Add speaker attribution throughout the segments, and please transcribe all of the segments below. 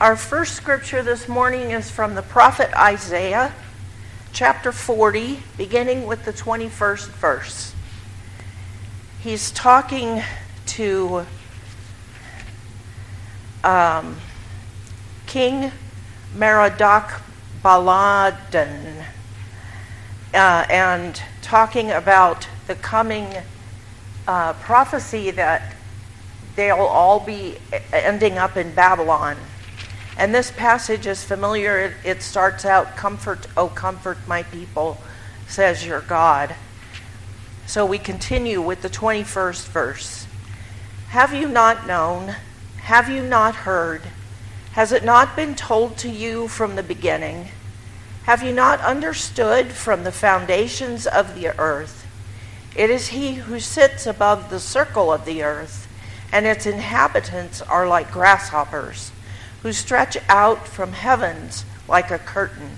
Speaker 1: Our first scripture this morning is from the prophet Isaiah, chapter 40, beginning with the 21st verse. He's talking to um, King Merodach Baladan uh, and talking about the coming uh, prophecy that they'll all be ending up in Babylon. And this passage is familiar. It, it starts out, Comfort, O comfort my people, says your God. So we continue with the 21st verse. Have you not known? Have you not heard? Has it not been told to you from the beginning? Have you not understood from the foundations of the earth? It is he who sits above the circle of the earth, and its inhabitants are like grasshoppers, who stretch out from heavens like a curtain,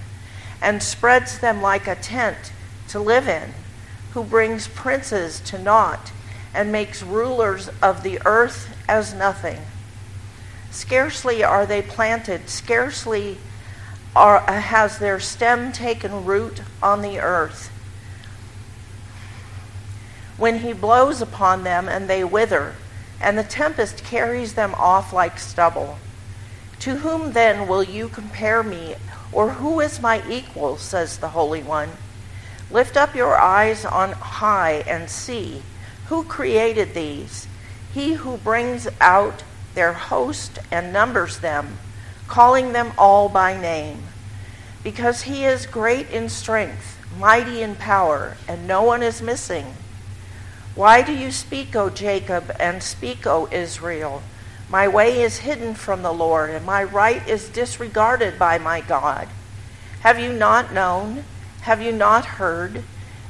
Speaker 1: and spreads them like a tent to live in, who brings princes to naught, and makes rulers of the earth as nothing. Scarcely are they planted, scarcely are, has their stem taken root on the earth. When he blows upon them and they wither, and the tempest carries them off like stubble. To whom then will you compare me, or who is my equal, says the Holy One? Lift up your eyes on high and see who created these. He who brings out their host and numbers them, calling them all by name. Because he is great in strength, mighty in power, and no one is missing. Why do you speak, O Jacob, and speak, O Israel? My way is hidden from the Lord, and my right is disregarded by my God. Have you not known? Have you not heard?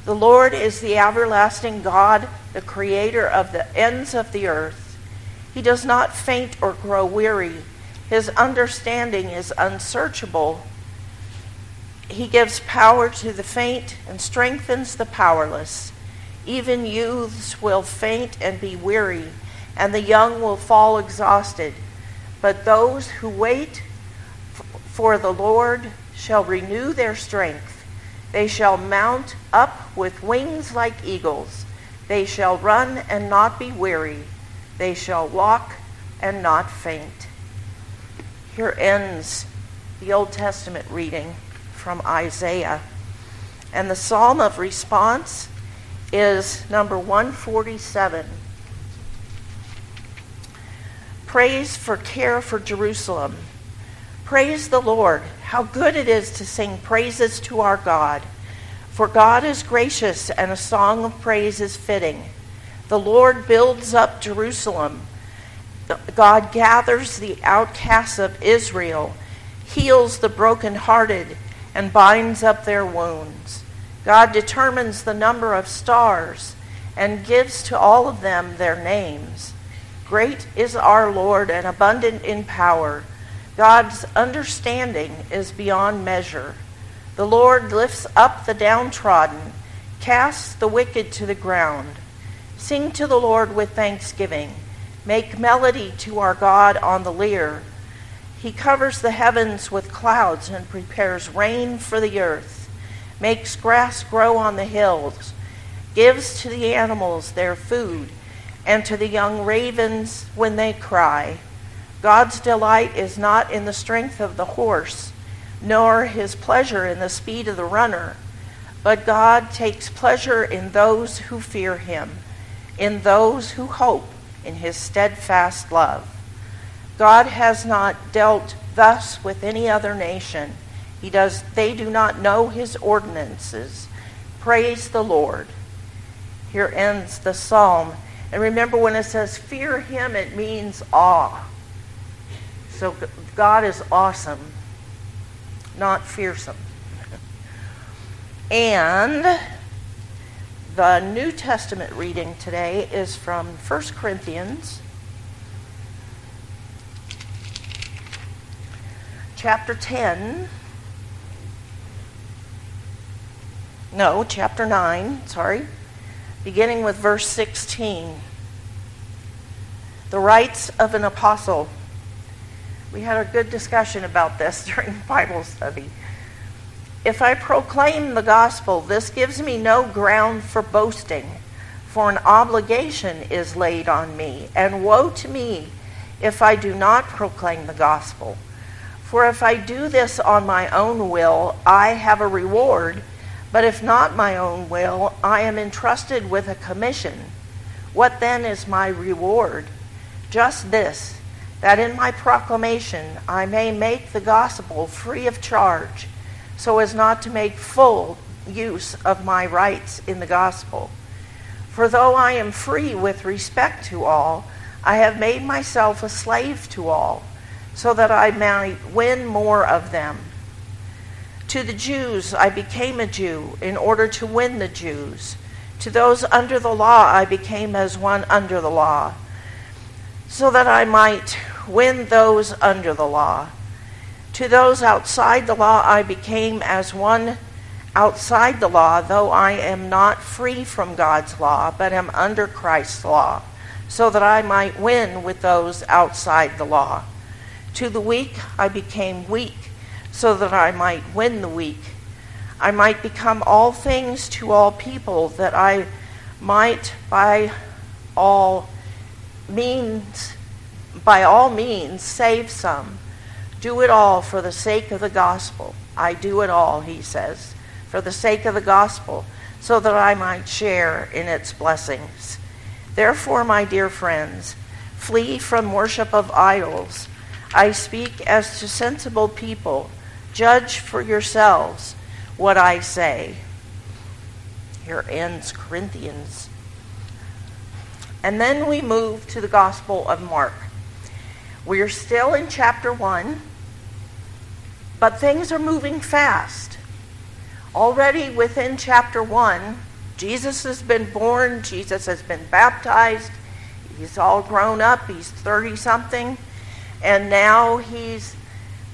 Speaker 1: The Lord is the everlasting God, the creator of the ends of the earth. He does not faint or grow weary. His understanding is unsearchable. He gives power to the faint and strengthens the powerless. Even youths will faint and be weary, and the young will fall exhausted. But those who wait for the Lord shall renew their strength. They shall mount up with wings like eagles. They shall run and not be weary. They shall walk and not faint. Here ends the Old Testament reading from Isaiah. And the psalm of response is number 147. Praise for care for Jerusalem. Praise the Lord. How good it is to sing praises to our God. For God is gracious, and a song of praise is fitting. The Lord builds up Jerusalem. God gathers the outcasts of Israel, heals the brokenhearted, and binds up their wounds. God determines the number of stars and gives to all of them their names. Great is our Lord and abundant in power. God's understanding is beyond measure. The Lord lifts up the downtrodden, casts the wicked to the ground. Sing to the Lord with thanksgiving. Make melody to our God on the lyre. He covers the heavens with clouds and prepares rain for the earth, makes grass grow on the hills, gives to the animals their food, and to the young ravens when they cry. God's delight is not in the strength of the horse, nor his pleasure in the speed of the runner, but God takes pleasure in those who fear him in those who hope in his steadfast love. God has not dealt thus with any other nation. He does they do not know his ordinances. Praise the Lord. Here ends the psalm. And remember when it says fear him it means awe. So God is awesome, not fearsome. and the New Testament reading today is from 1 Corinthians chapter 10. No, chapter 9, sorry. Beginning with verse 16. The rights of an apostle. We had a good discussion about this during Bible study. If I proclaim the gospel, this gives me no ground for boasting, for an obligation is laid on me, and woe to me if I do not proclaim the gospel. For if I do this on my own will, I have a reward, but if not my own will, I am entrusted with a commission. What then is my reward? Just this, that in my proclamation I may make the gospel free of charge so as not to make full use of my rights in the gospel. For though I am free with respect to all, I have made myself a slave to all, so that I might win more of them. To the Jews I became a Jew in order to win the Jews. To those under the law I became as one under the law, so that I might win those under the law. To those outside the law, I became as one outside the law, though I am not free from God's law, but am under Christ's law, so that I might win with those outside the law. To the weak, I became weak, so that I might win the weak. I might become all things to all people, that I might by all means, by all means, save some. Do it all for the sake of the gospel. I do it all, he says, for the sake of the gospel, so that I might share in its blessings. Therefore, my dear friends, flee from worship of idols. I speak as to sensible people. Judge for yourselves what I say. Here ends Corinthians. And then we move to the Gospel of Mark. We're still in chapter 1. But things are moving fast. Already within chapter 1, Jesus has been born, Jesus has been baptized, he's all grown up, he's 30 something, and now he's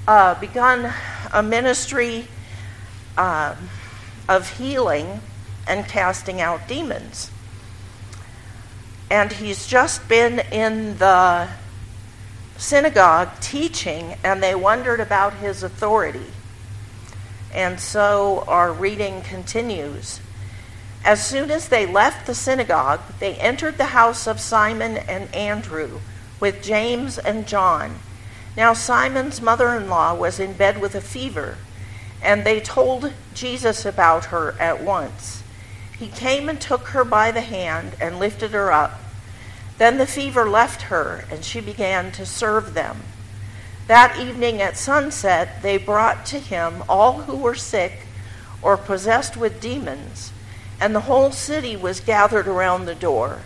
Speaker 1: uh, begun a ministry uh, of healing and casting out demons. And he's just been in the synagogue teaching, and they wondered about his authority. And so our reading continues. As soon as they left the synagogue, they entered the house of Simon and Andrew with James and John. Now, Simon's mother in law was in bed with a fever, and they told Jesus about her at once. He came and took her by the hand and lifted her up. Then the fever left her, and she began to serve them. That evening at sunset, they brought to him all who were sick or possessed with demons, and the whole city was gathered around the door.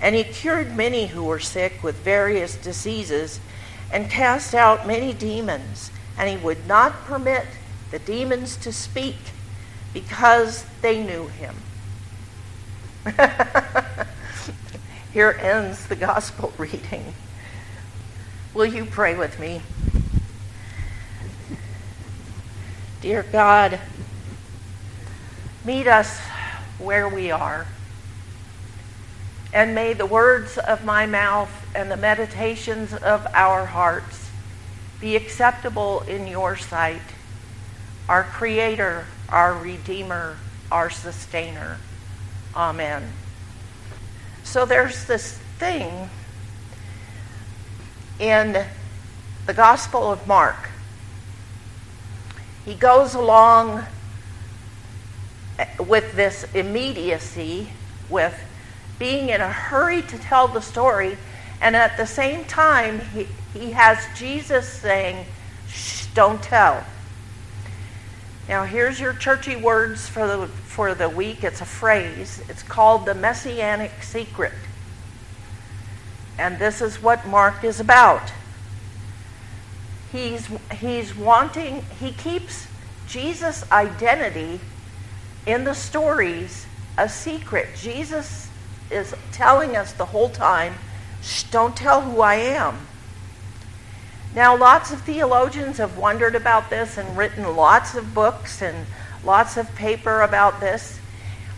Speaker 1: And he cured many who were sick with various diseases, and cast out many demons, and he would not permit the demons to speak because they knew him. Here ends the gospel reading. Will you pray with me? Dear God, meet us where we are. And may the words of my mouth and the meditations of our hearts be acceptable in your sight, our Creator, our Redeemer, our Sustainer. Amen. So there's this thing in the Gospel of Mark. He goes along with this immediacy, with being in a hurry to tell the story, and at the same time, he, he has Jesus saying, Shh, don't tell. Now, here's your churchy words for the for the week. It's a phrase. It's called the Messianic Secret. And this is what Mark is about. He's, he's wanting, he keeps Jesus' identity in the stories a secret. Jesus is telling us the whole time, Shh, don't tell who I am. Now, lots of theologians have wondered about this and written lots of books and lots of paper about this,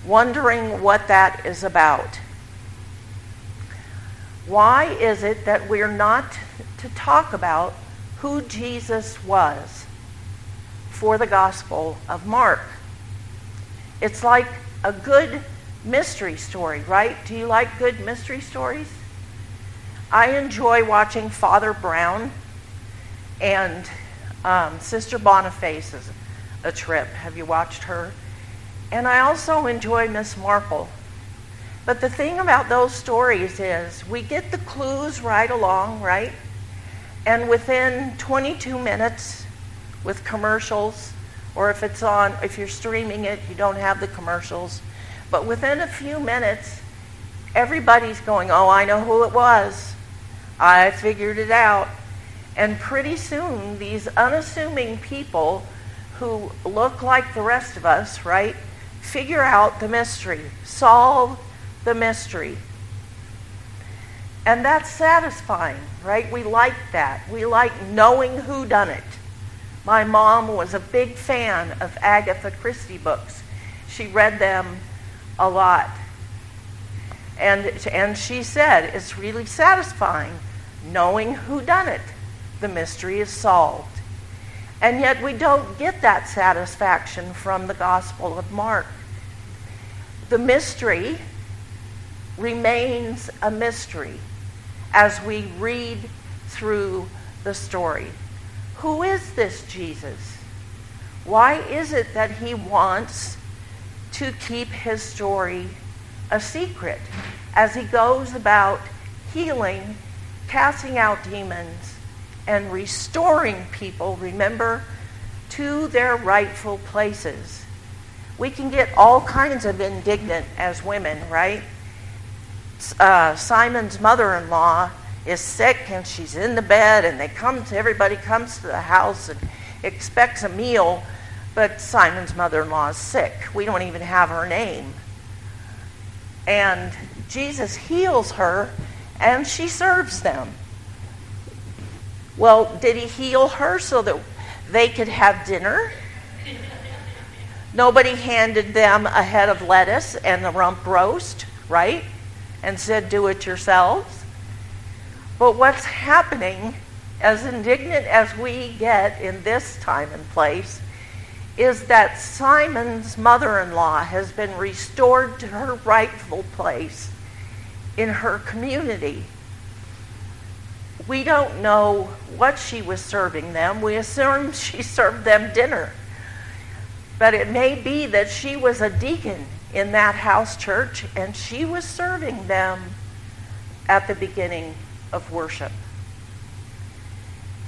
Speaker 1: wondering what that is about. Why is it that we're not to talk about who Jesus was for the Gospel of Mark. It's like a good mystery story, right? Do you like good mystery stories? I enjoy watching Father Brown and um, Sister Boniface is a trip. Have you watched her? And I also enjoy Miss Marple. But the thing about those stories is we get the clues right along, right? And within 22 minutes with commercials, or if it's on, if you're streaming it, you don't have the commercials. But within a few minutes, everybody's going, Oh, I know who it was. I figured it out. And pretty soon, these unassuming people who look like the rest of us, right, figure out the mystery, solve the mystery. And that's satisfying, right? We like that. We like knowing who done it. My mom was a big fan of Agatha Christie books. She read them a lot. And, and she said, it's really satisfying knowing who done it. The mystery is solved. And yet we don't get that satisfaction from the Gospel of Mark. The mystery remains a mystery as we read through the story. Who is this Jesus? Why is it that he wants to keep his story a secret as he goes about healing, casting out demons, and restoring people, remember, to their rightful places? We can get all kinds of indignant as women, right? Uh, Simon's mother-in-law is sick and she's in the bed and they come to everybody comes to the house and expects a meal but simon's mother-in-law is sick we don't even have her name and jesus heals her and she serves them. Well did he heal her so that they could have dinner? Nobody handed them a head of lettuce and a rump roast right? And said do it yourselves. But what's happening, as indignant as we get in this time and place, is that Simon's mother in law has been restored to her rightful place in her community. We don't know what she was serving them. We assume she served them dinner. But it may be that she was a deacon in that house church and she was serving them at the beginning of worship.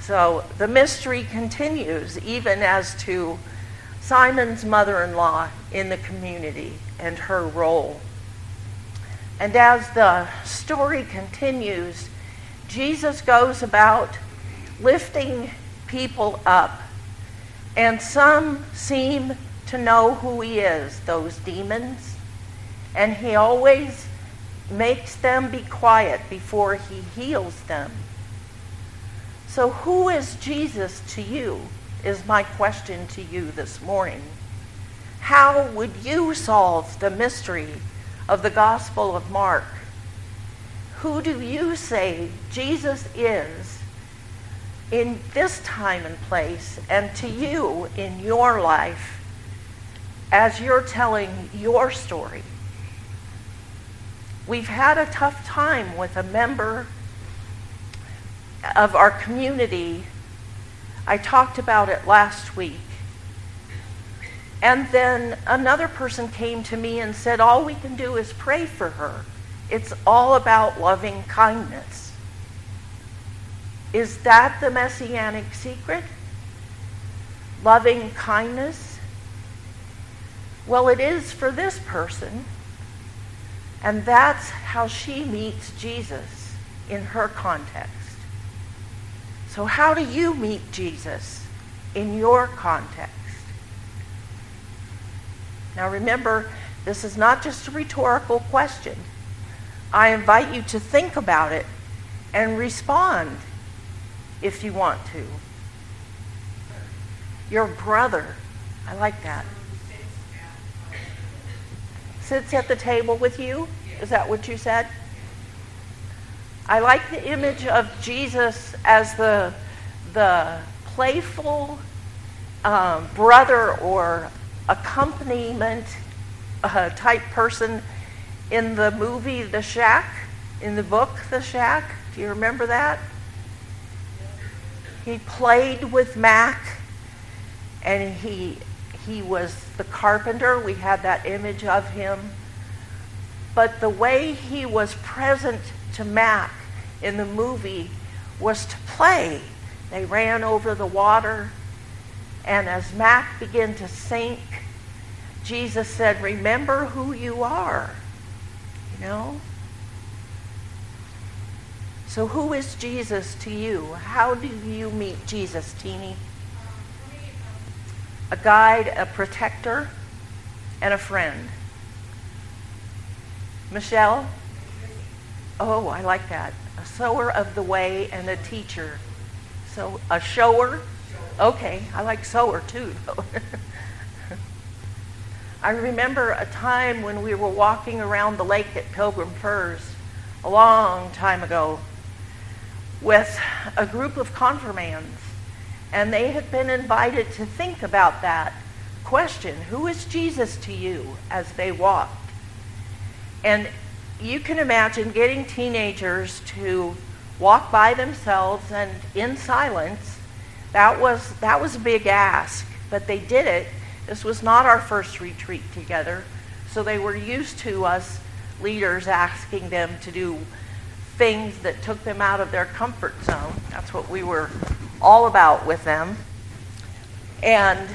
Speaker 1: So the mystery continues even as to Simon's mother in law in the community and her role. And as the story continues, Jesus goes about lifting people up. And some seem to know who he is, those demons. And he always makes them be quiet before he heals them. So, who is Jesus to you? Is my question to you this morning. How would you solve the mystery of the Gospel of Mark? Who do you say Jesus is in this time and place and to you in your life as you're telling your story? We've had a tough time with a member of our community. I talked about it last week. And then another person came to me and said, All we can do is pray for her. It's all about loving kindness. Is that the messianic secret? Loving kindness? Well, it is for this person. And that's how she meets Jesus in her context. So, how do you meet Jesus in your context? Now, remember, this is not just a rhetorical question. I invite you to think about it and respond if you want to. Your brother. I like that sits at the table with you? Is that what you said? I like the image of Jesus as the, the playful um, brother or accompaniment uh, type person in the movie The Shack, in the book The Shack. Do you remember that? He played with Mac and he he was the carpenter. We had that image of him. But the way he was present to Mac in the movie was to play. They ran over the water, and as Mac began to sink, Jesus said, Remember who you are. You know? So, who is Jesus to you? How do you meet Jesus, Teeny? A guide, a protector, and a friend. Michelle? Oh, I like that. A sower of the way and a teacher. So, a shower? Okay, I like sower too, I remember a time when we were walking around the lake at Pilgrim Firs a long time ago with a group of confirmands, and they had been invited to think about that question Who is Jesus to you as they walked? And you can imagine getting teenagers to walk by themselves and in silence. That was, that was a big ask, but they did it this was not our first retreat together, so they were used to us leaders asking them to do things that took them out of their comfort zone. That's what we were all about with them. And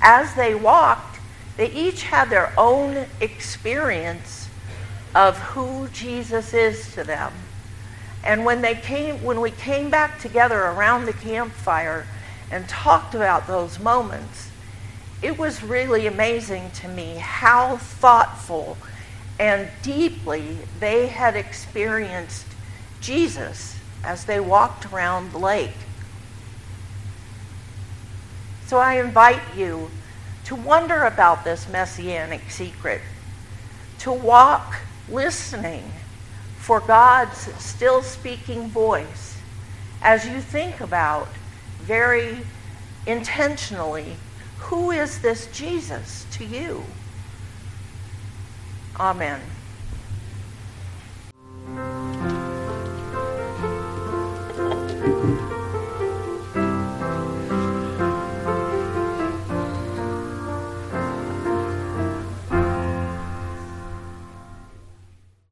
Speaker 1: as they walked, they each had their own experience of who Jesus is to them. And when they came when we came back together around the campfire and talked about those moments, it was really amazing to me how thoughtful and deeply they had experienced Jesus as they walked around the lake. So I invite you to wonder about this messianic secret, to walk listening for God's still speaking voice as you think about very intentionally who is this Jesus to you? Amen.